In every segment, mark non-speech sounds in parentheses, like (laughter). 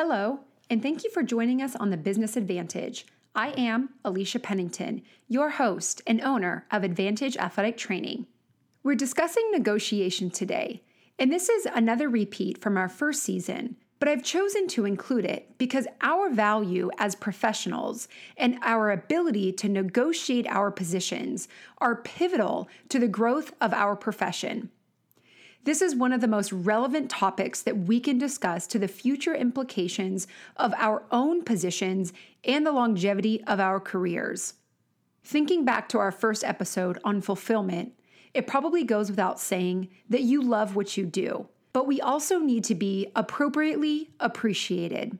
Hello, and thank you for joining us on the Business Advantage. I am Alicia Pennington, your host and owner of Advantage Athletic Training. We're discussing negotiation today, and this is another repeat from our first season, but I've chosen to include it because our value as professionals and our ability to negotiate our positions are pivotal to the growth of our profession. This is one of the most relevant topics that we can discuss to the future implications of our own positions and the longevity of our careers. Thinking back to our first episode on fulfillment, it probably goes without saying that you love what you do, but we also need to be appropriately appreciated.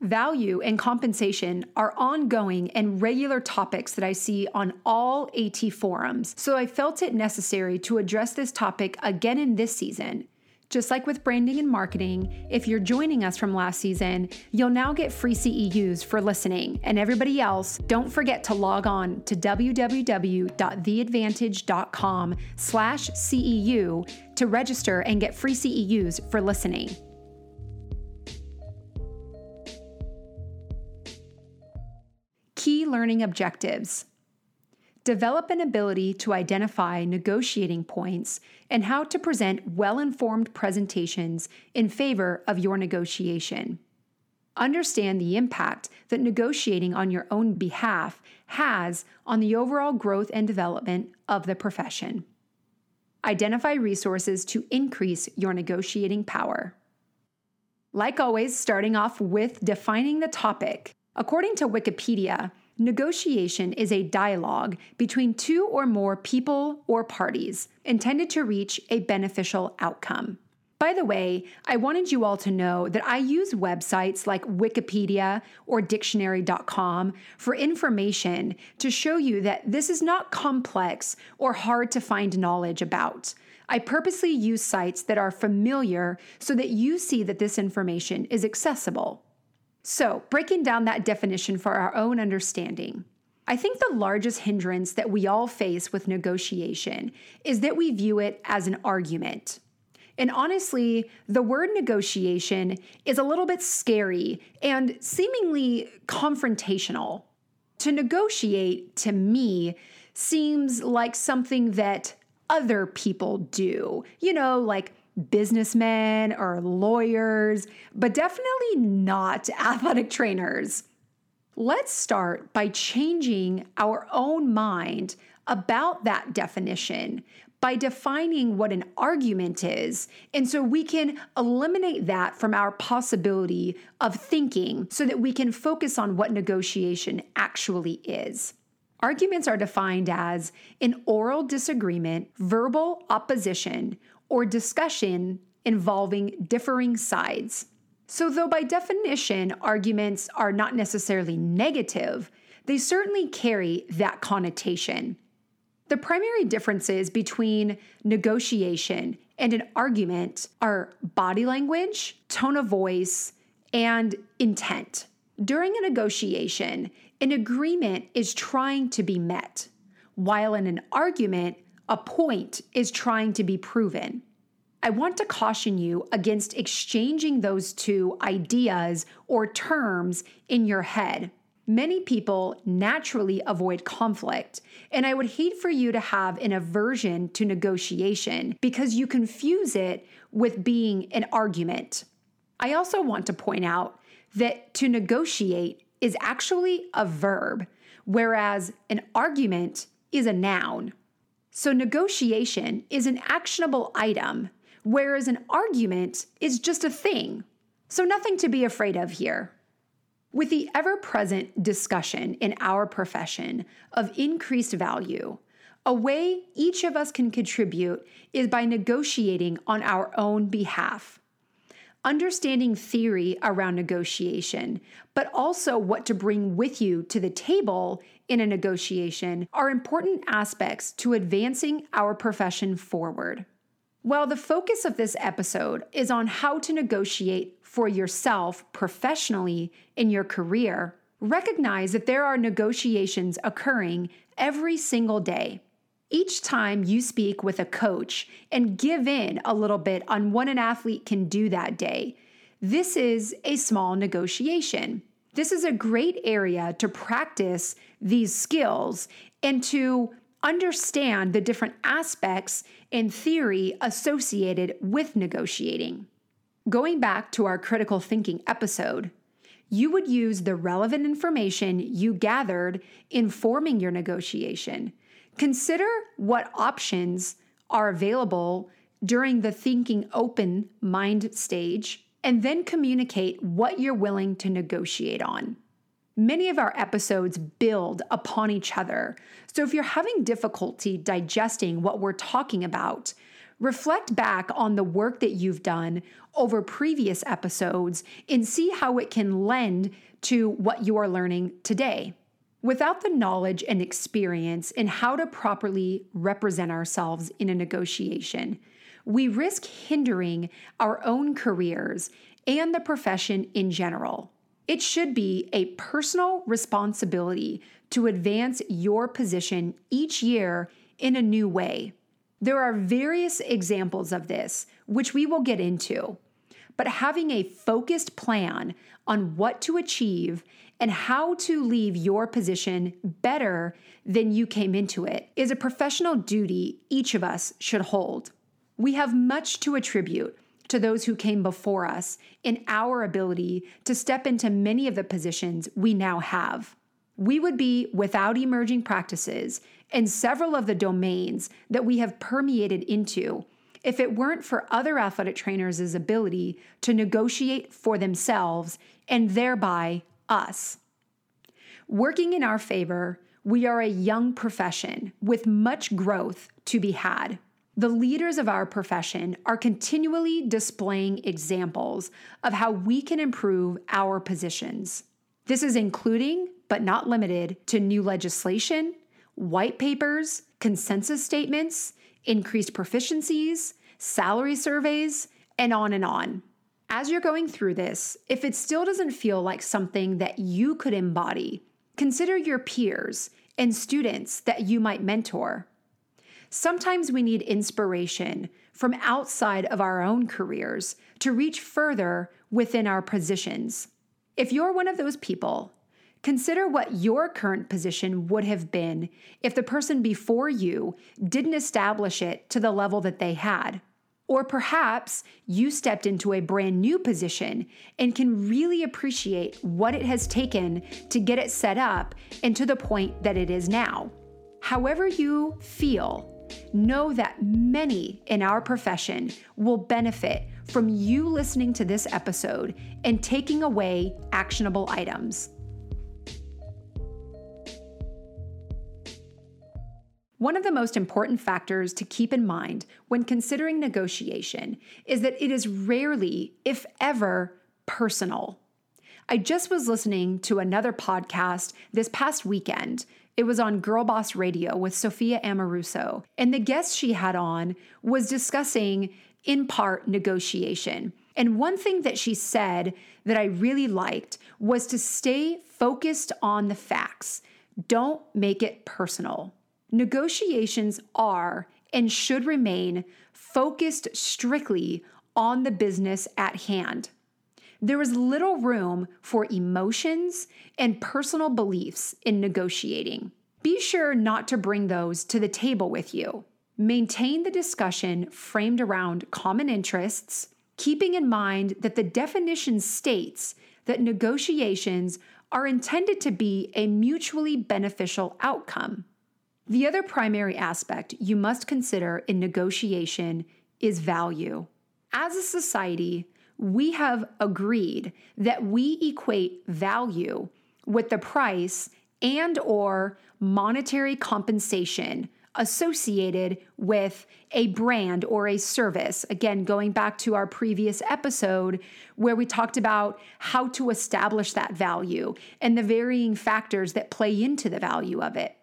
Value and compensation are ongoing and regular topics that I see on all AT forums, so I felt it necessary to address this topic again in this season. Just like with branding and marketing, if you're joining us from last season, you'll now get free CEUs for listening. And everybody else, don't forget to log on to www.theadvantage.com slash CEU to register and get free CEUs for listening. Key learning objectives. Develop an ability to identify negotiating points and how to present well informed presentations in favor of your negotiation. Understand the impact that negotiating on your own behalf has on the overall growth and development of the profession. Identify resources to increase your negotiating power. Like always, starting off with defining the topic. According to Wikipedia, negotiation is a dialogue between two or more people or parties intended to reach a beneficial outcome. By the way, I wanted you all to know that I use websites like Wikipedia or dictionary.com for information to show you that this is not complex or hard to find knowledge about. I purposely use sites that are familiar so that you see that this information is accessible. So, breaking down that definition for our own understanding. I think the largest hindrance that we all face with negotiation is that we view it as an argument. And honestly, the word negotiation is a little bit scary and seemingly confrontational. To negotiate, to me, seems like something that other people do. You know, like businessmen or lawyers, but definitely not (laughs) athletic trainers. Let's start by changing our own mind about that definition by defining what an argument is. And so we can eliminate that from our possibility of thinking so that we can focus on what negotiation actually is. Arguments are defined as an oral disagreement, verbal opposition, or discussion involving differing sides. So, though by definition arguments are not necessarily negative, they certainly carry that connotation. The primary differences between negotiation and an argument are body language, tone of voice, and intent. During a negotiation, an agreement is trying to be met, while in an argument, a point is trying to be proven. I want to caution you against exchanging those two ideas or terms in your head. Many people naturally avoid conflict, and I would hate for you to have an aversion to negotiation because you confuse it with being an argument. I also want to point out that to negotiate is actually a verb, whereas an argument is a noun. So, negotiation is an actionable item, whereas an argument is just a thing. So, nothing to be afraid of here. With the ever present discussion in our profession of increased value, a way each of us can contribute is by negotiating on our own behalf. Understanding theory around negotiation, but also what to bring with you to the table in a negotiation, are important aspects to advancing our profession forward. While the focus of this episode is on how to negotiate for yourself professionally in your career, recognize that there are negotiations occurring every single day. Each time you speak with a coach and give in a little bit on what an athlete can do that day, this is a small negotiation. This is a great area to practice these skills and to understand the different aspects in theory associated with negotiating. Going back to our critical thinking episode, you would use the relevant information you gathered in forming your negotiation. Consider what options are available during the thinking open mind stage, and then communicate what you're willing to negotiate on. Many of our episodes build upon each other. So if you're having difficulty digesting what we're talking about, reflect back on the work that you've done over previous episodes and see how it can lend to what you are learning today. Without the knowledge and experience in how to properly represent ourselves in a negotiation, we risk hindering our own careers and the profession in general. It should be a personal responsibility to advance your position each year in a new way. There are various examples of this, which we will get into, but having a focused plan on what to achieve and how to leave your position better than you came into it is a professional duty each of us should hold. We have much to attribute to those who came before us in our ability to step into many of the positions we now have. We would be without emerging practices in several of the domains that we have permeated into if it weren't for other athletic trainers' ability to negotiate for themselves and thereby us. Working in our favor, we are a young profession with much growth to be had. The leaders of our profession are continually displaying examples of how we can improve our positions. This is including, but not limited to, new legislation, white papers, consensus statements, increased proficiencies, salary surveys, and on and on. As you're going through this, if it still doesn't feel like something that you could embody, consider your peers and students that you might mentor. Sometimes we need inspiration from outside of our own careers to reach further within our positions. If you're one of those people, consider what your current position would have been if the person before you didn't establish it to the level that they had. Or perhaps you stepped into a brand new position and can really appreciate what it has taken to get it set up and to the point that it is now. However, you feel know that many in our profession will benefit from you listening to this episode and taking away actionable items. One of the most important factors to keep in mind when considering negotiation is that it is rarely, if ever, personal. I just was listening to another podcast this past weekend it was on Girl Boss Radio with Sophia Amoruso. And the guest she had on was discussing, in part, negotiation. And one thing that she said that I really liked was to stay focused on the facts. Don't make it personal. Negotiations are and should remain focused strictly on the business at hand. There is little room for emotions and personal beliefs in negotiating. Be sure not to bring those to the table with you. Maintain the discussion framed around common interests, keeping in mind that the definition states that negotiations are intended to be a mutually beneficial outcome. The other primary aspect you must consider in negotiation is value. As a society, we have agreed that we equate value with the price and or monetary compensation associated with a brand or a service. Again, going back to our previous episode where we talked about how to establish that value and the varying factors that play into the value of it.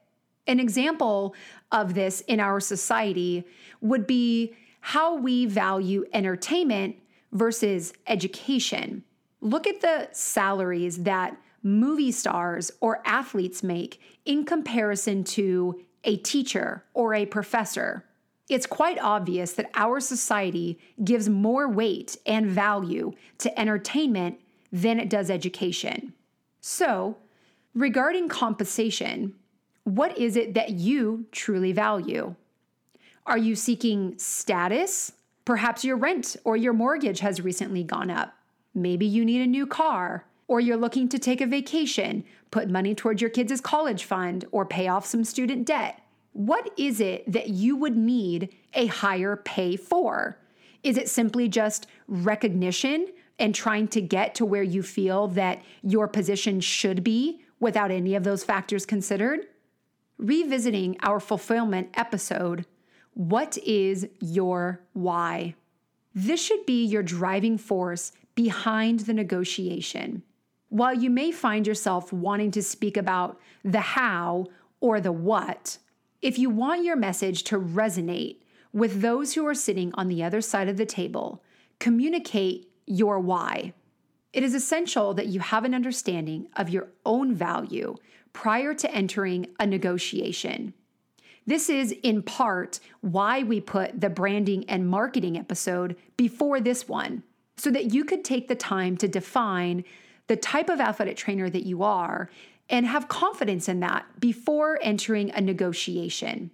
An example of this in our society would be how we value entertainment versus education. Look at the salaries that movie stars or athletes make in comparison to a teacher or a professor. It's quite obvious that our society gives more weight and value to entertainment than it does education. So, regarding compensation, what is it that you truly value? Are you seeking status? Perhaps your rent or your mortgage has recently gone up. Maybe you need a new car, or you're looking to take a vacation, put money towards your kids' college fund, or pay off some student debt. What is it that you would need a higher pay for? Is it simply just recognition and trying to get to where you feel that your position should be without any of those factors considered? Revisiting our fulfillment episode, what is your why? This should be your driving force behind the negotiation. While you may find yourself wanting to speak about the how or the what, if you want your message to resonate with those who are sitting on the other side of the table, communicate your why. It is essential that you have an understanding of your own value prior to entering a negotiation. This is in part why we put the branding and marketing episode before this one, so that you could take the time to define the type of athletic trainer that you are and have confidence in that before entering a negotiation.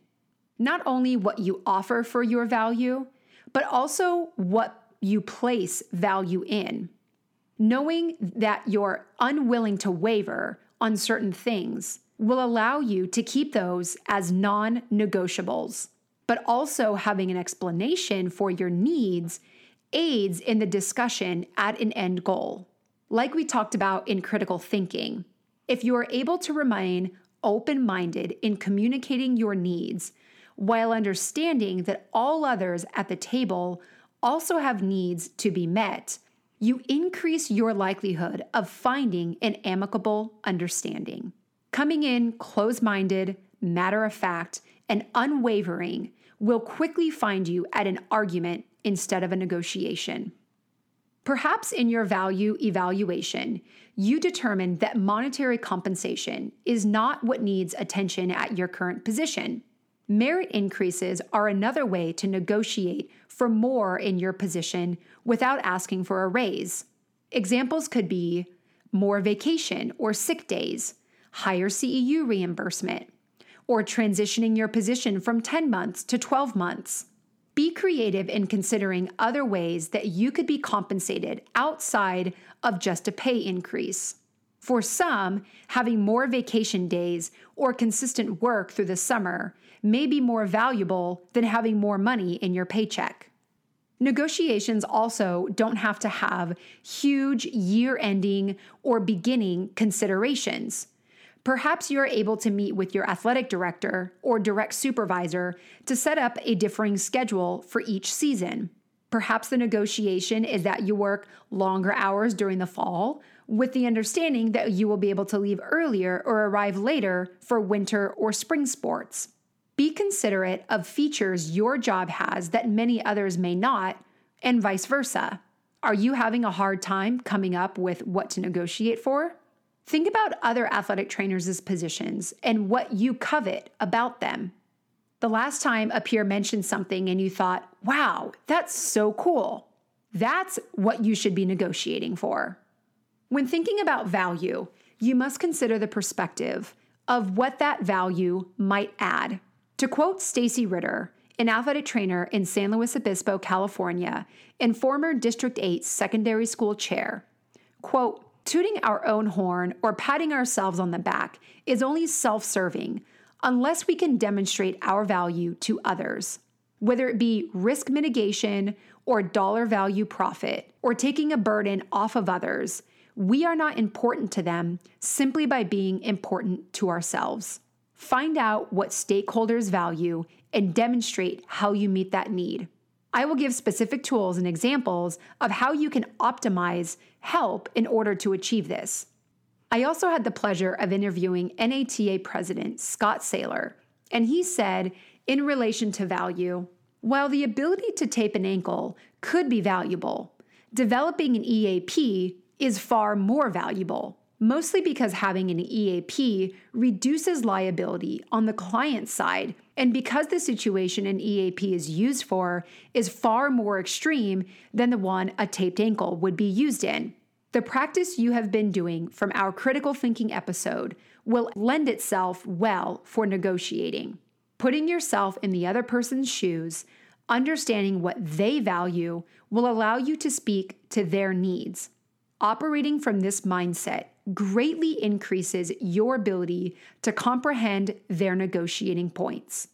Not only what you offer for your value, but also what you place value in. Knowing that you're unwilling to waver on certain things will allow you to keep those as non negotiables, but also having an explanation for your needs aids in the discussion at an end goal. Like we talked about in critical thinking, if you are able to remain open minded in communicating your needs while understanding that all others at the table also have needs to be met, you increase your likelihood of finding an amicable understanding. Coming in close minded, matter of fact, and unwavering will quickly find you at an argument instead of a negotiation. Perhaps in your value evaluation, you determine that monetary compensation is not what needs attention at your current position. Merit increases are another way to negotiate for more in your position without asking for a raise. Examples could be more vacation or sick days, higher CEU reimbursement, or transitioning your position from 10 months to 12 months. Be creative in considering other ways that you could be compensated outside of just a pay increase. For some, having more vacation days or consistent work through the summer may be more valuable than having more money in your paycheck. Negotiations also don't have to have huge year ending or beginning considerations. Perhaps you're able to meet with your athletic director or direct supervisor to set up a differing schedule for each season. Perhaps the negotiation is that you work longer hours during the fall, with the understanding that you will be able to leave earlier or arrive later for winter or spring sports. Be considerate of features your job has that many others may not, and vice versa. Are you having a hard time coming up with what to negotiate for? Think about other athletic trainers' positions and what you covet about them. The last time a peer mentioned something and you thought, wow, that's so cool, that's what you should be negotiating for. When thinking about value, you must consider the perspective of what that value might add. To quote Stacy Ritter, an athletic trainer in San Luis Obispo, California, and former District 8 secondary school chair, quote, Tooting our own horn or patting ourselves on the back is only self serving unless we can demonstrate our value to others. Whether it be risk mitigation or dollar value profit or taking a burden off of others, we are not important to them simply by being important to ourselves. Find out what stakeholders value and demonstrate how you meet that need. I will give specific tools and examples of how you can optimize help in order to achieve this. I also had the pleasure of interviewing NATA President Scott Sailor, and he said, in relation to value, while the ability to tape an ankle could be valuable, developing an EAP is far more valuable, mostly because having an EAP reduces liability on the client side And because the situation an EAP is used for is far more extreme than the one a taped ankle would be used in. The practice you have been doing from our critical thinking episode will lend itself well for negotiating. Putting yourself in the other person's shoes, understanding what they value, will allow you to speak to their needs. Operating from this mindset greatly increases your ability to comprehend their negotiating points.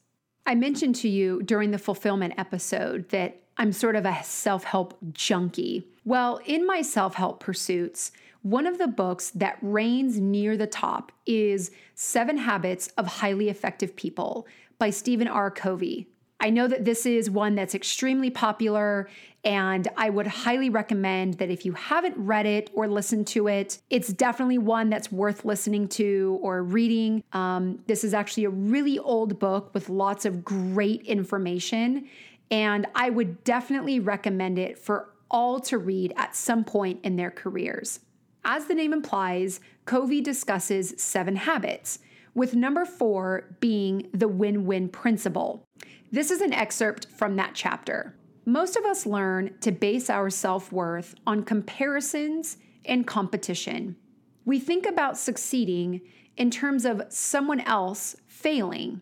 I mentioned to you during the fulfillment episode that I'm sort of a self help junkie. Well, in my self help pursuits, one of the books that reigns near the top is Seven Habits of Highly Effective People by Stephen R. Covey. I know that this is one that's extremely popular, and I would highly recommend that if you haven't read it or listened to it, it's definitely one that's worth listening to or reading. Um, this is actually a really old book with lots of great information, and I would definitely recommend it for all to read at some point in their careers. As the name implies, Covey discusses seven habits, with number four being the win win principle. This is an excerpt from that chapter. Most of us learn to base our self worth on comparisons and competition. We think about succeeding in terms of someone else failing.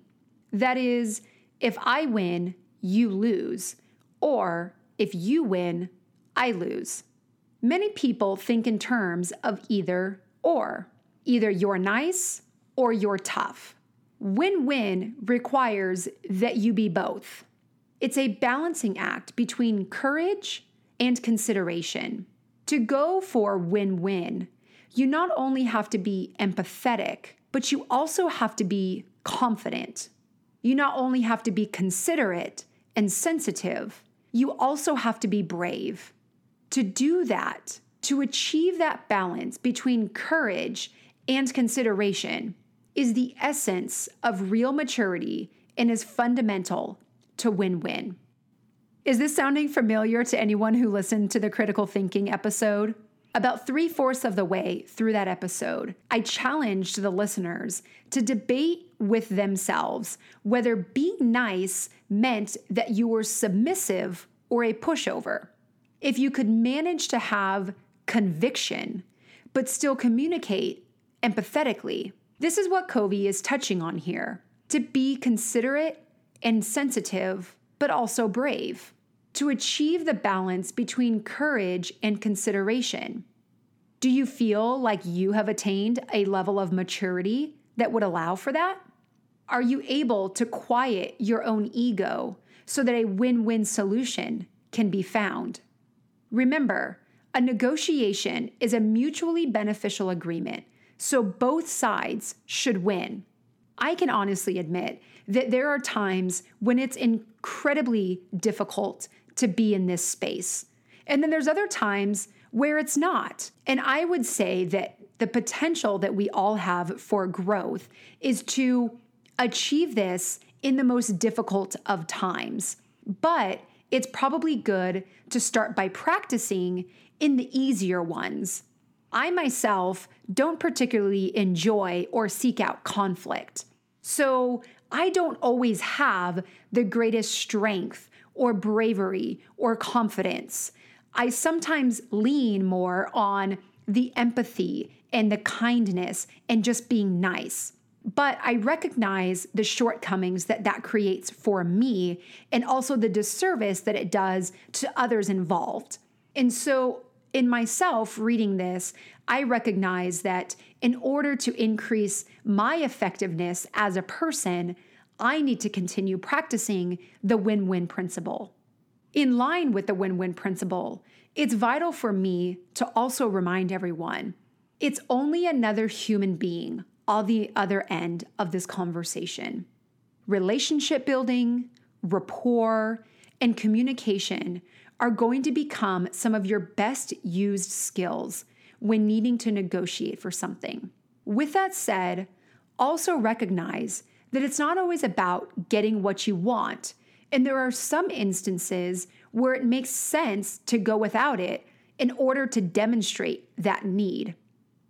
That is, if I win, you lose, or if you win, I lose. Many people think in terms of either or. Either you're nice or you're tough. Win win requires that you be both. It's a balancing act between courage and consideration. To go for win win, you not only have to be empathetic, but you also have to be confident. You not only have to be considerate and sensitive, you also have to be brave. To do that, to achieve that balance between courage and consideration, is the essence of real maturity and is fundamental to win win. Is this sounding familiar to anyone who listened to the critical thinking episode? About three fourths of the way through that episode, I challenged the listeners to debate with themselves whether being nice meant that you were submissive or a pushover. If you could manage to have conviction, but still communicate empathetically, this is what Covey is touching on here to be considerate and sensitive, but also brave, to achieve the balance between courage and consideration. Do you feel like you have attained a level of maturity that would allow for that? Are you able to quiet your own ego so that a win win solution can be found? Remember, a negotiation is a mutually beneficial agreement so both sides should win. I can honestly admit that there are times when it's incredibly difficult to be in this space. And then there's other times where it's not. And I would say that the potential that we all have for growth is to achieve this in the most difficult of times. But it's probably good to start by practicing in the easier ones I myself don't particularly enjoy or seek out conflict. So I don't always have the greatest strength or bravery or confidence. I sometimes lean more on the empathy and the kindness and just being nice. But I recognize the shortcomings that that creates for me and also the disservice that it does to others involved. And so in myself reading this, I recognize that in order to increase my effectiveness as a person, I need to continue practicing the win win principle. In line with the win win principle, it's vital for me to also remind everyone it's only another human being on the other end of this conversation. Relationship building, rapport, and communication are going to become some of your best used skills when needing to negotiate for something. With that said, also recognize that it's not always about getting what you want, and there are some instances where it makes sense to go without it in order to demonstrate that need.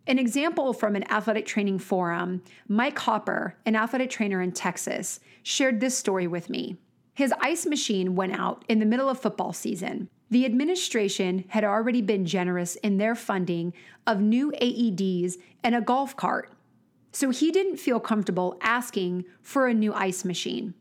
An example from an athletic training forum Mike Hopper, an athletic trainer in Texas, shared this story with me. His ice machine went out in the middle of football season. The administration had already been generous in their funding of new AEDs and a golf cart, so he didn't feel comfortable asking for a new ice machine.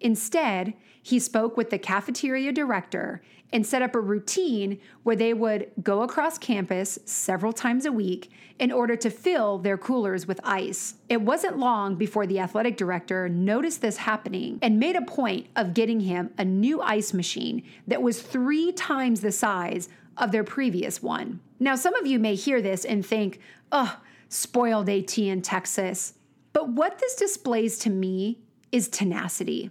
Instead, he spoke with the cafeteria director and set up a routine where they would go across campus several times a week in order to fill their coolers with ice. It wasn't long before the athletic director noticed this happening and made a point of getting him a new ice machine that was three times the size of their previous one. Now, some of you may hear this and think, oh, spoiled AT in Texas. But what this displays to me is tenacity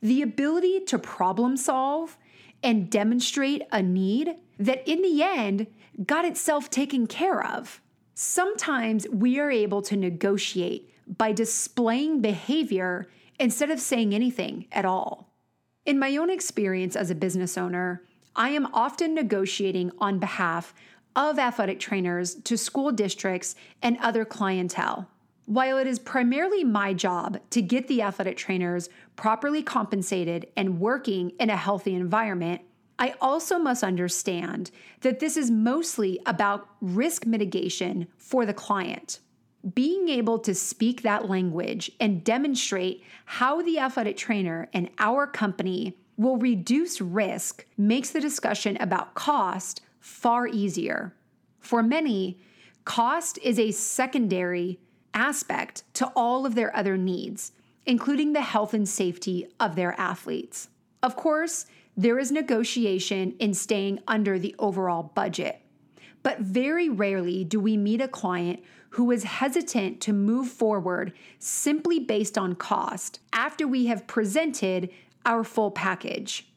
the ability to problem solve and demonstrate a need that in the end got itself taken care of. Sometimes we are able to negotiate by displaying behavior instead of saying anything at all. In my own experience as a business owner, I am often negotiating on behalf of athletic trainers to school districts and other clientele. While it is primarily my job to get the athletic trainers properly compensated and working in a healthy environment, I also must understand that this is mostly about risk mitigation for the client. Being able to speak that language and demonstrate how the athletic trainer and our company will reduce risk makes the discussion about cost far easier. For many, cost is a secondary aspect to all of their other needs, including the health and safety of their athletes. Of course, there is negotiation in staying under the overall budget. But very rarely do we meet a client who is hesitant to move forward simply based on cost after we have presented our full package.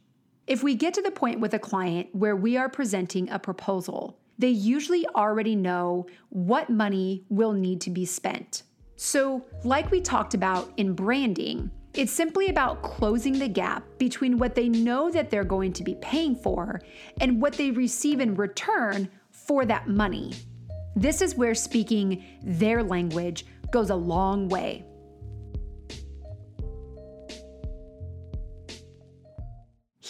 If we get to the point with a client where we are presenting a proposal, they usually already know what money will need to be spent. So, like we talked about in branding, it's simply about closing the gap between what they know that they're going to be paying for and what they receive in return for that money. This is where speaking their language goes a long way.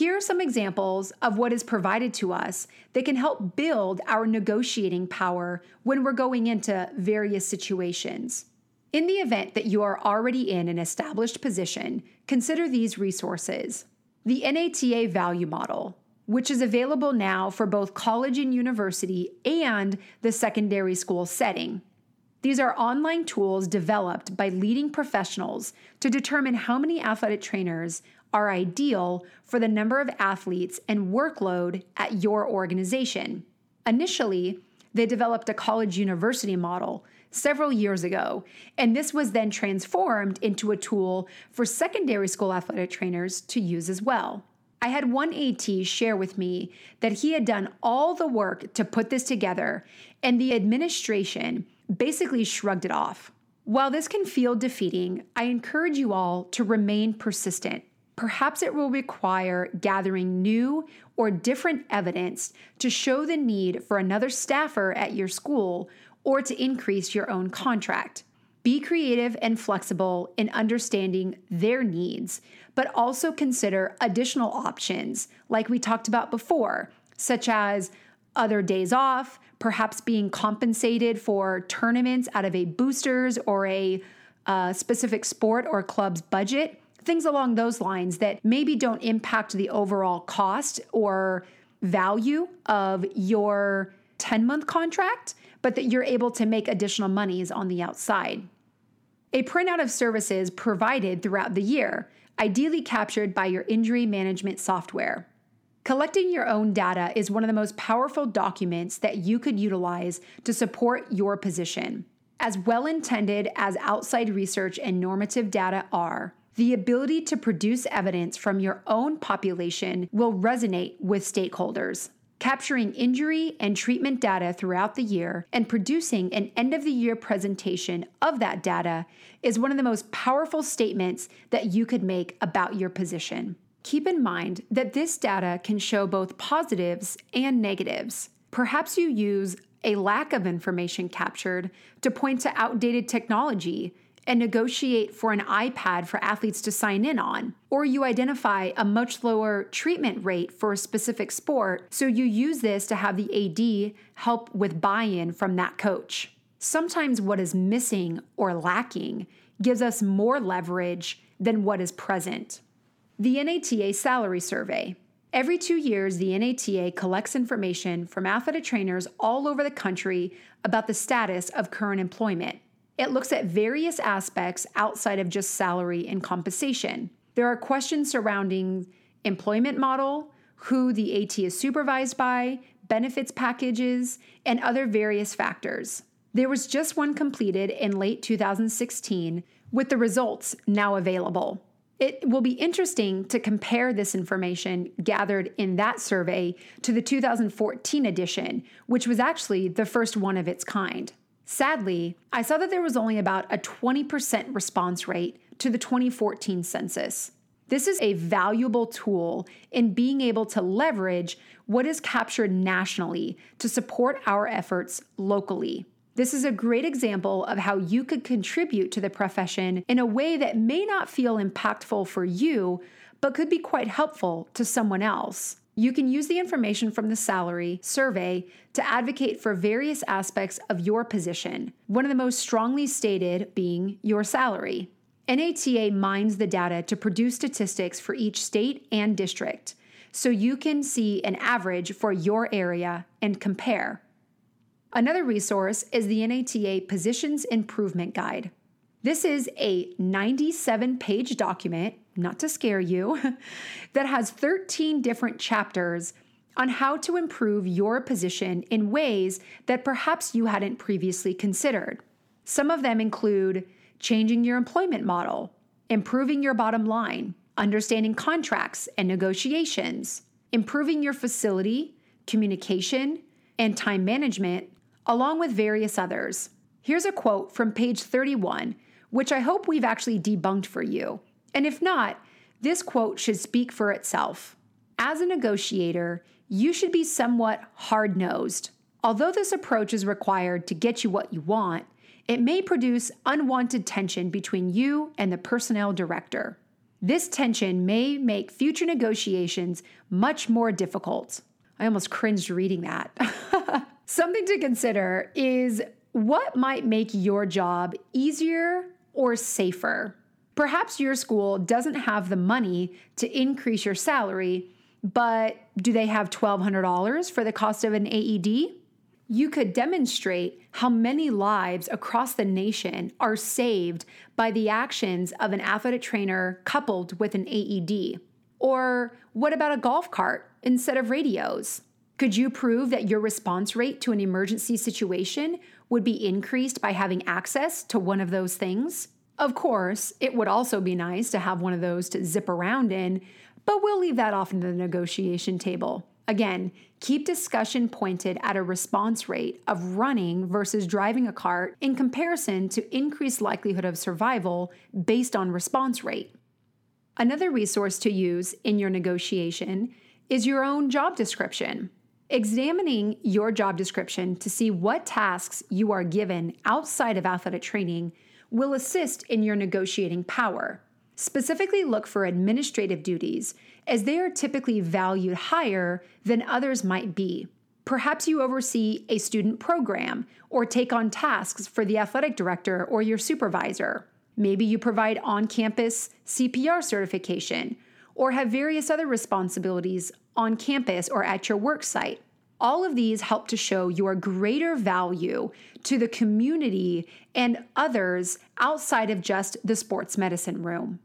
Here are some examples of what is provided to us that can help build our negotiating power when we're going into various situations. In the event that you are already in an established position, consider these resources. The NATA Value Model, which is available now for both college and university and the secondary school setting. These are online tools developed by leading professionals to determine how many athletic trainers are ideal for the number of athletes and workload at your organization. Initially, they developed a college university model several years ago, and this was then transformed into a tool for secondary school athletic trainers to use as well. I had one AT share with me that he had done all the work to put this together, and the administration basically shrugged it off. While this can feel defeating, I encourage you all to remain persistent perhaps it will require gathering new or different evidence to show the need for another staffer at your school or to increase your own contract. Be creative and flexible in understanding their needs, but also consider additional options, like we talked about before, such as other days off, perhaps being compensated for tournaments out of a boosters or a uh, specific sport or club's budget things along those lines that maybe don't impact the overall cost or value of your 10 month contract, but that you're able to make additional monies on the outside. A printout of services provided throughout the year, ideally captured by your injury management software. Collecting your own data is one of the most powerful documents that you could utilize to support your position. As well intended as outside research and normative data are, the ability to produce evidence from your own population will resonate with stakeholders. Capturing injury and treatment data throughout the year and producing an end of the year presentation of that data is one of the most powerful statements that you could make about your position. Keep in mind that this data can show both positives and negatives. Perhaps you use a lack of information captured to point to outdated technology and negotiate for an iPad for athletes to sign in on. Or you identify a much lower treatment rate for a specific sport, so you use this to have the AD help with buy in from that coach. Sometimes what is missing or lacking gives us more leverage than what is present. The NATA Salary Survey. Every two years, the NATA collects information from athletic trainers all over the country about the status of current employment. It looks at various aspects outside of just salary and compensation. There are questions surrounding employment model, who the AT is supervised by, benefits packages, and other various factors. There was just one completed in late 2016 with the results now available. It will be interesting to compare this information gathered in that survey to the 2014 edition, which was actually the first one of its kind. Sadly, I saw that there was only about a 20% response rate to the 2014 census. This is a valuable tool in being able to leverage what is captured nationally to support our efforts locally. This is a great example of how you could contribute to the profession in a way that may not feel impactful for you, but could be quite helpful to someone else. You can use the information from the salary survey to advocate for various aspects of your position, one of the most strongly stated being your salary. NATA mines the data to produce statistics for each state and district, so you can see an average for your area and compare. Another resource is the NATA Positions Improvement Guide. This is a 97 page document, not to scare you, (laughs) that has 13 different chapters on how to improve your position in ways that perhaps you hadn't previously considered. Some of them include changing your employment model, improving your bottom line, understanding contracts and negotiations, improving your facility, communication, and time management along with various others. Here's a quote from page 31, which I hope we've actually debunked for you. And if not, this quote should speak for itself. As a negotiator, you should be somewhat hard nosed. Although this approach is required to get you what you want, it may produce unwanted tension between you and the personnel director. This tension may make future negotiations much more difficult. I almost cringed reading that. (laughs) Something to consider is what might make your job easier or safer. Perhaps your school doesn't have the money to increase your salary, but do they have $1,200 for the cost of an AED? You could demonstrate how many lives across the nation are saved by the actions of an athletic trainer coupled with an AED. Or what about a golf cart instead of radios? Could you prove that your response rate to an emergency situation would be increased by having access to one of those things? Of course, it would also be nice to have one of those to zip around in, but we'll leave that off in the negotiation table. Again, keep discussion pointed at a response rate of running versus driving a cart in comparison to increased likelihood of survival based on response rate. Another resource to use in your negotiation is your own job description. Examining your job description to see what tasks you are given outside of athletic training will assist in your negotiating power. Specifically, look for administrative duties, as they are typically valued higher than others might be. Perhaps you oversee a student program or take on tasks for the athletic director or your supervisor. Maybe you provide on campus CPR certification or have various other responsibilities on campus or at your work site. All of these help to show your greater value to the community and others outside of just the sports medicine room.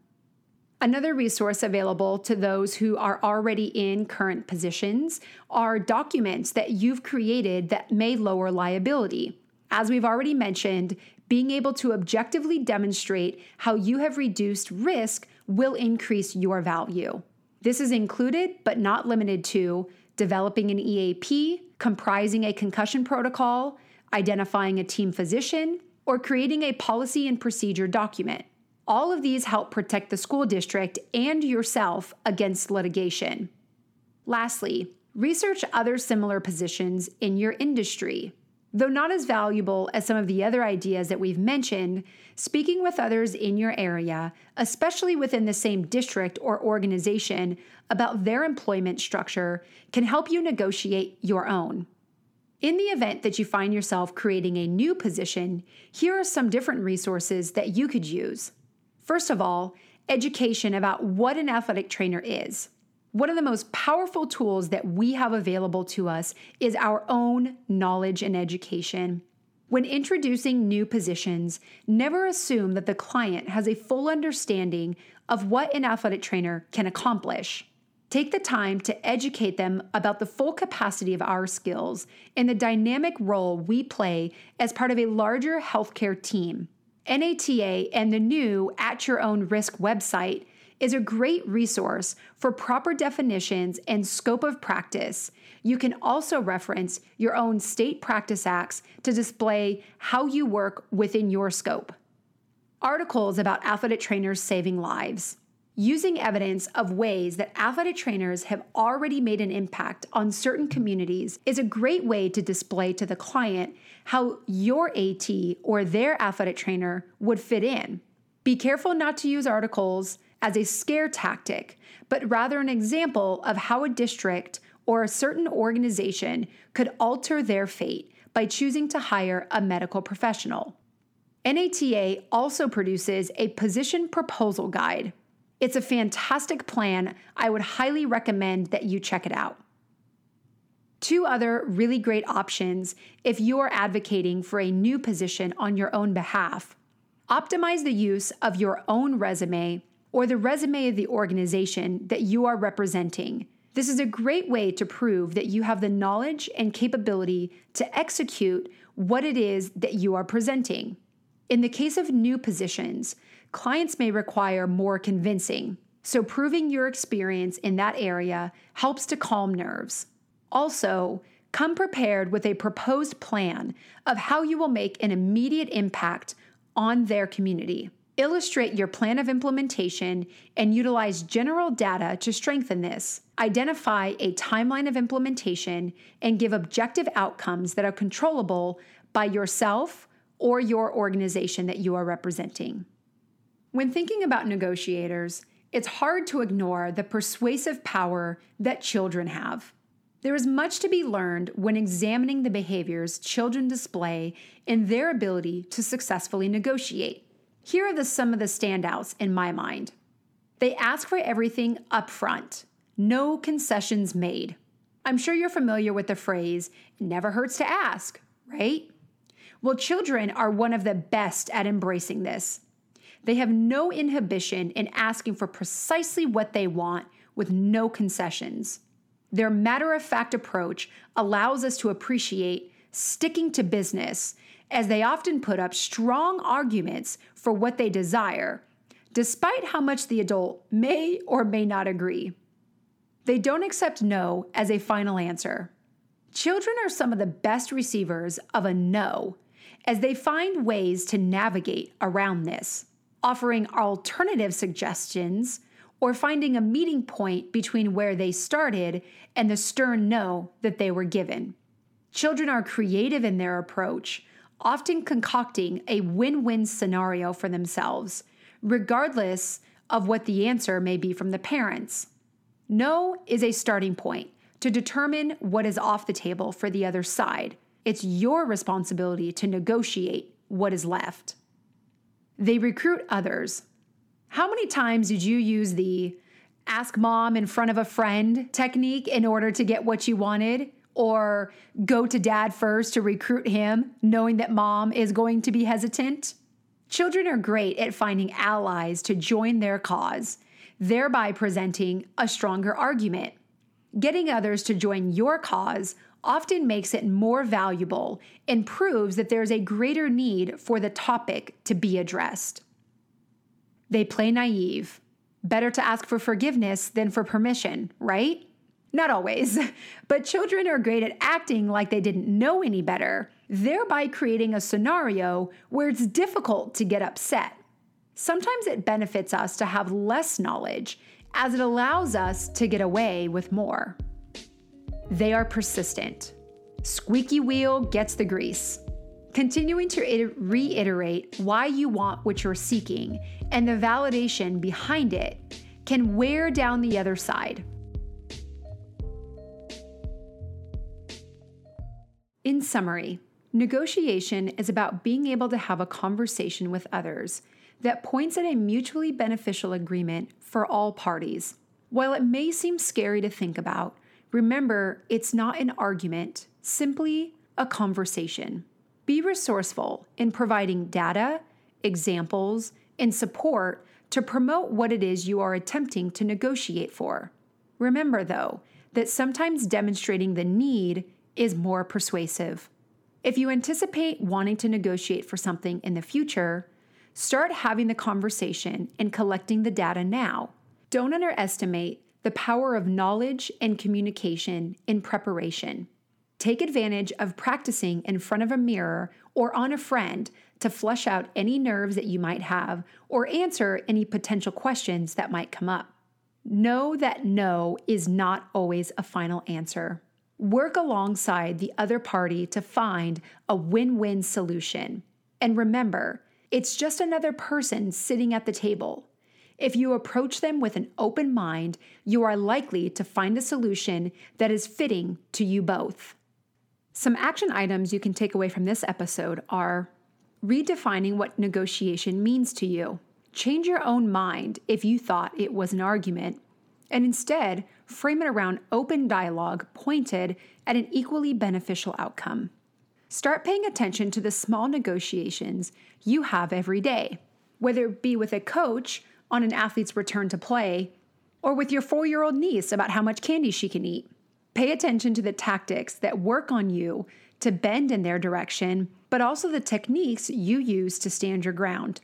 Another resource available to those who are already in current positions are documents that you've created that may lower liability. As we've already mentioned, being able to objectively demonstrate how you have reduced risk will increase your value. This is included, but not limited to, developing an EAP, comprising a concussion protocol, identifying a team physician, or creating a policy and procedure document. All of these help protect the school district and yourself against litigation. Lastly, research other similar positions in your industry. Though not as valuable as some of the other ideas that we've mentioned, speaking with others in your area, especially within the same district or organization, about their employment structure can help you negotiate your own. In the event that you find yourself creating a new position, here are some different resources that you could use. First of all, education about what an athletic trainer is. One of the most powerful tools that we have available to us is our own knowledge and education. When introducing new positions, never assume that the client has a full understanding of what an athletic trainer can accomplish. Take the time to educate them about the full capacity of our skills and the dynamic role we play as part of a larger healthcare team. NATA and the new At Your Own Risk website is a great resource for proper definitions and scope of practice. You can also reference your own state practice acts to display how you work within your scope. Articles about athletic trainers saving lives. Using evidence of ways that athletic trainers have already made an impact on certain communities is a great way to display to the client how your AT or their athletic trainer would fit in. Be careful not to use articles as a scare tactic, but rather an example of how a district or a certain organization could alter their fate by choosing to hire a medical professional. NATA also produces a position proposal guide. It's a fantastic plan. I would highly recommend that you check it out. Two other really great options if you're advocating for a new position on your own behalf. Optimize the use of your own resume or the resume of the organization that you are representing. This is a great way to prove that you have the knowledge and capability to execute what it is that you are presenting. In the case of new positions, clients may require more convincing, so proving your experience in that area helps to calm nerves. Also, come prepared with a proposed plan of how you will make an immediate impact on their community. Illustrate your plan of implementation and utilize general data to strengthen this. Identify a timeline of implementation and give objective outcomes that are controllable by yourself or your organization that you are representing. When thinking about negotiators, it's hard to ignore the persuasive power that children have. There is much to be learned when examining the behaviors children display in their ability to successfully negotiate. Here are the, some of the standouts in my mind. They ask for everything upfront, no concessions made. I'm sure you're familiar with the phrase, never hurts to ask, right? Well, children are one of the best at embracing this. They have no inhibition in asking for precisely what they want with no concessions. Their matter of fact approach allows us to appreciate sticking to business as they often put up strong arguments for what they desire, despite how much the adult may or may not agree. They don't accept no as a final answer. Children are some of the best receivers of a no, as they find ways to navigate around this, offering alternative suggestions or finding a meeting point between where they started and the stern no that they were given. Children are creative in their approach, often concocting a win win scenario for themselves, regardless of what the answer may be from the parents. No is a starting point to determine what is off the table for the other side. It's your responsibility to negotiate what is left. They recruit others. How many times did you use the ask mom in front of a friend technique in order to get what you wanted? Or go to dad first to recruit him, knowing that mom is going to be hesitant. Children are great at finding allies to join their cause, thereby presenting a stronger argument. Getting others to join your cause often makes it more valuable and proves that there's a greater need for the topic to be addressed. They play naive. Better to ask for forgiveness than for permission, right? Not always, (laughs) but children are great at acting like they didn't know any better, thereby creating a scenario where it's difficult to get upset. Sometimes it benefits us to have less knowledge, as it allows us to get away with more. They are persistent. Squeaky wheel gets the grease. Continuing to reiterate why you want what you're seeking and the validation behind it can wear down the other side. In summary, negotiation is about being able to have a conversation with others that points at a mutually beneficial agreement for all parties. While it may seem scary to think about, remember it's not an argument, simply a conversation. Be resourceful in providing data, examples, and support to promote what it is you are attempting to negotiate for. Remember, though, that sometimes demonstrating the need is more persuasive. If you anticipate wanting to negotiate for something in the future, start having the conversation and collecting the data now. Don't underestimate the power of knowledge and communication in preparation. Take advantage of practicing in front of a mirror or on a friend to flush out any nerves that you might have or answer any potential questions that might come up. Know that no is not always a final answer. Work alongside the other party to find a win win solution. And remember, it's just another person sitting at the table. If you approach them with an open mind, you are likely to find a solution that is fitting to you both. Some action items you can take away from this episode are redefining what negotiation means to you. Change your own mind if you thought it was an argument and instead frame it around open dialogue pointed at an equally beneficial outcome. Start paying attention to the small negotiations you have every day, whether it be with a coach on an athlete's return to play or with your four year old niece about how much candy she can eat. Pay attention to the tactics that work on you to bend in their direction, but also the techniques you use to stand your ground.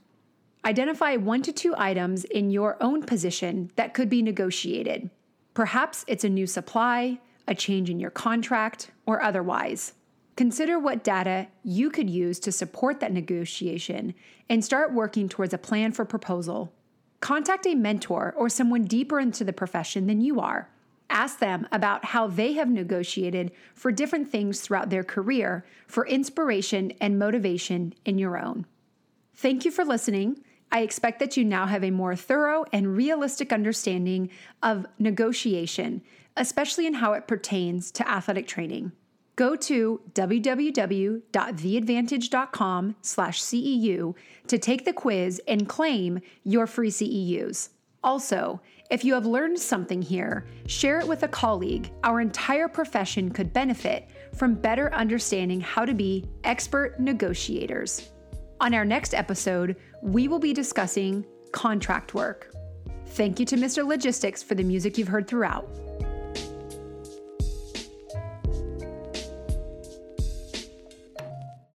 Identify one to two items in your own position that could be negotiated. Perhaps it's a new supply, a change in your contract, or otherwise. Consider what data you could use to support that negotiation and start working towards a plan for proposal. Contact a mentor or someone deeper into the profession than you are. Ask them about how they have negotiated for different things throughout their career for inspiration and motivation in your own. Thank you for listening. I expect that you now have a more thorough and realistic understanding of negotiation, especially in how it pertains to athletic training. Go to www.theadvantage.com slash CEU to take the quiz and claim your free CEUs. Also, if you have learned something here, share it with a colleague. Our entire profession could benefit from better understanding how to be expert negotiators. On our next episode, we will be discussing contract work. Thank you to Mr. Logistix for the music you've heard throughout.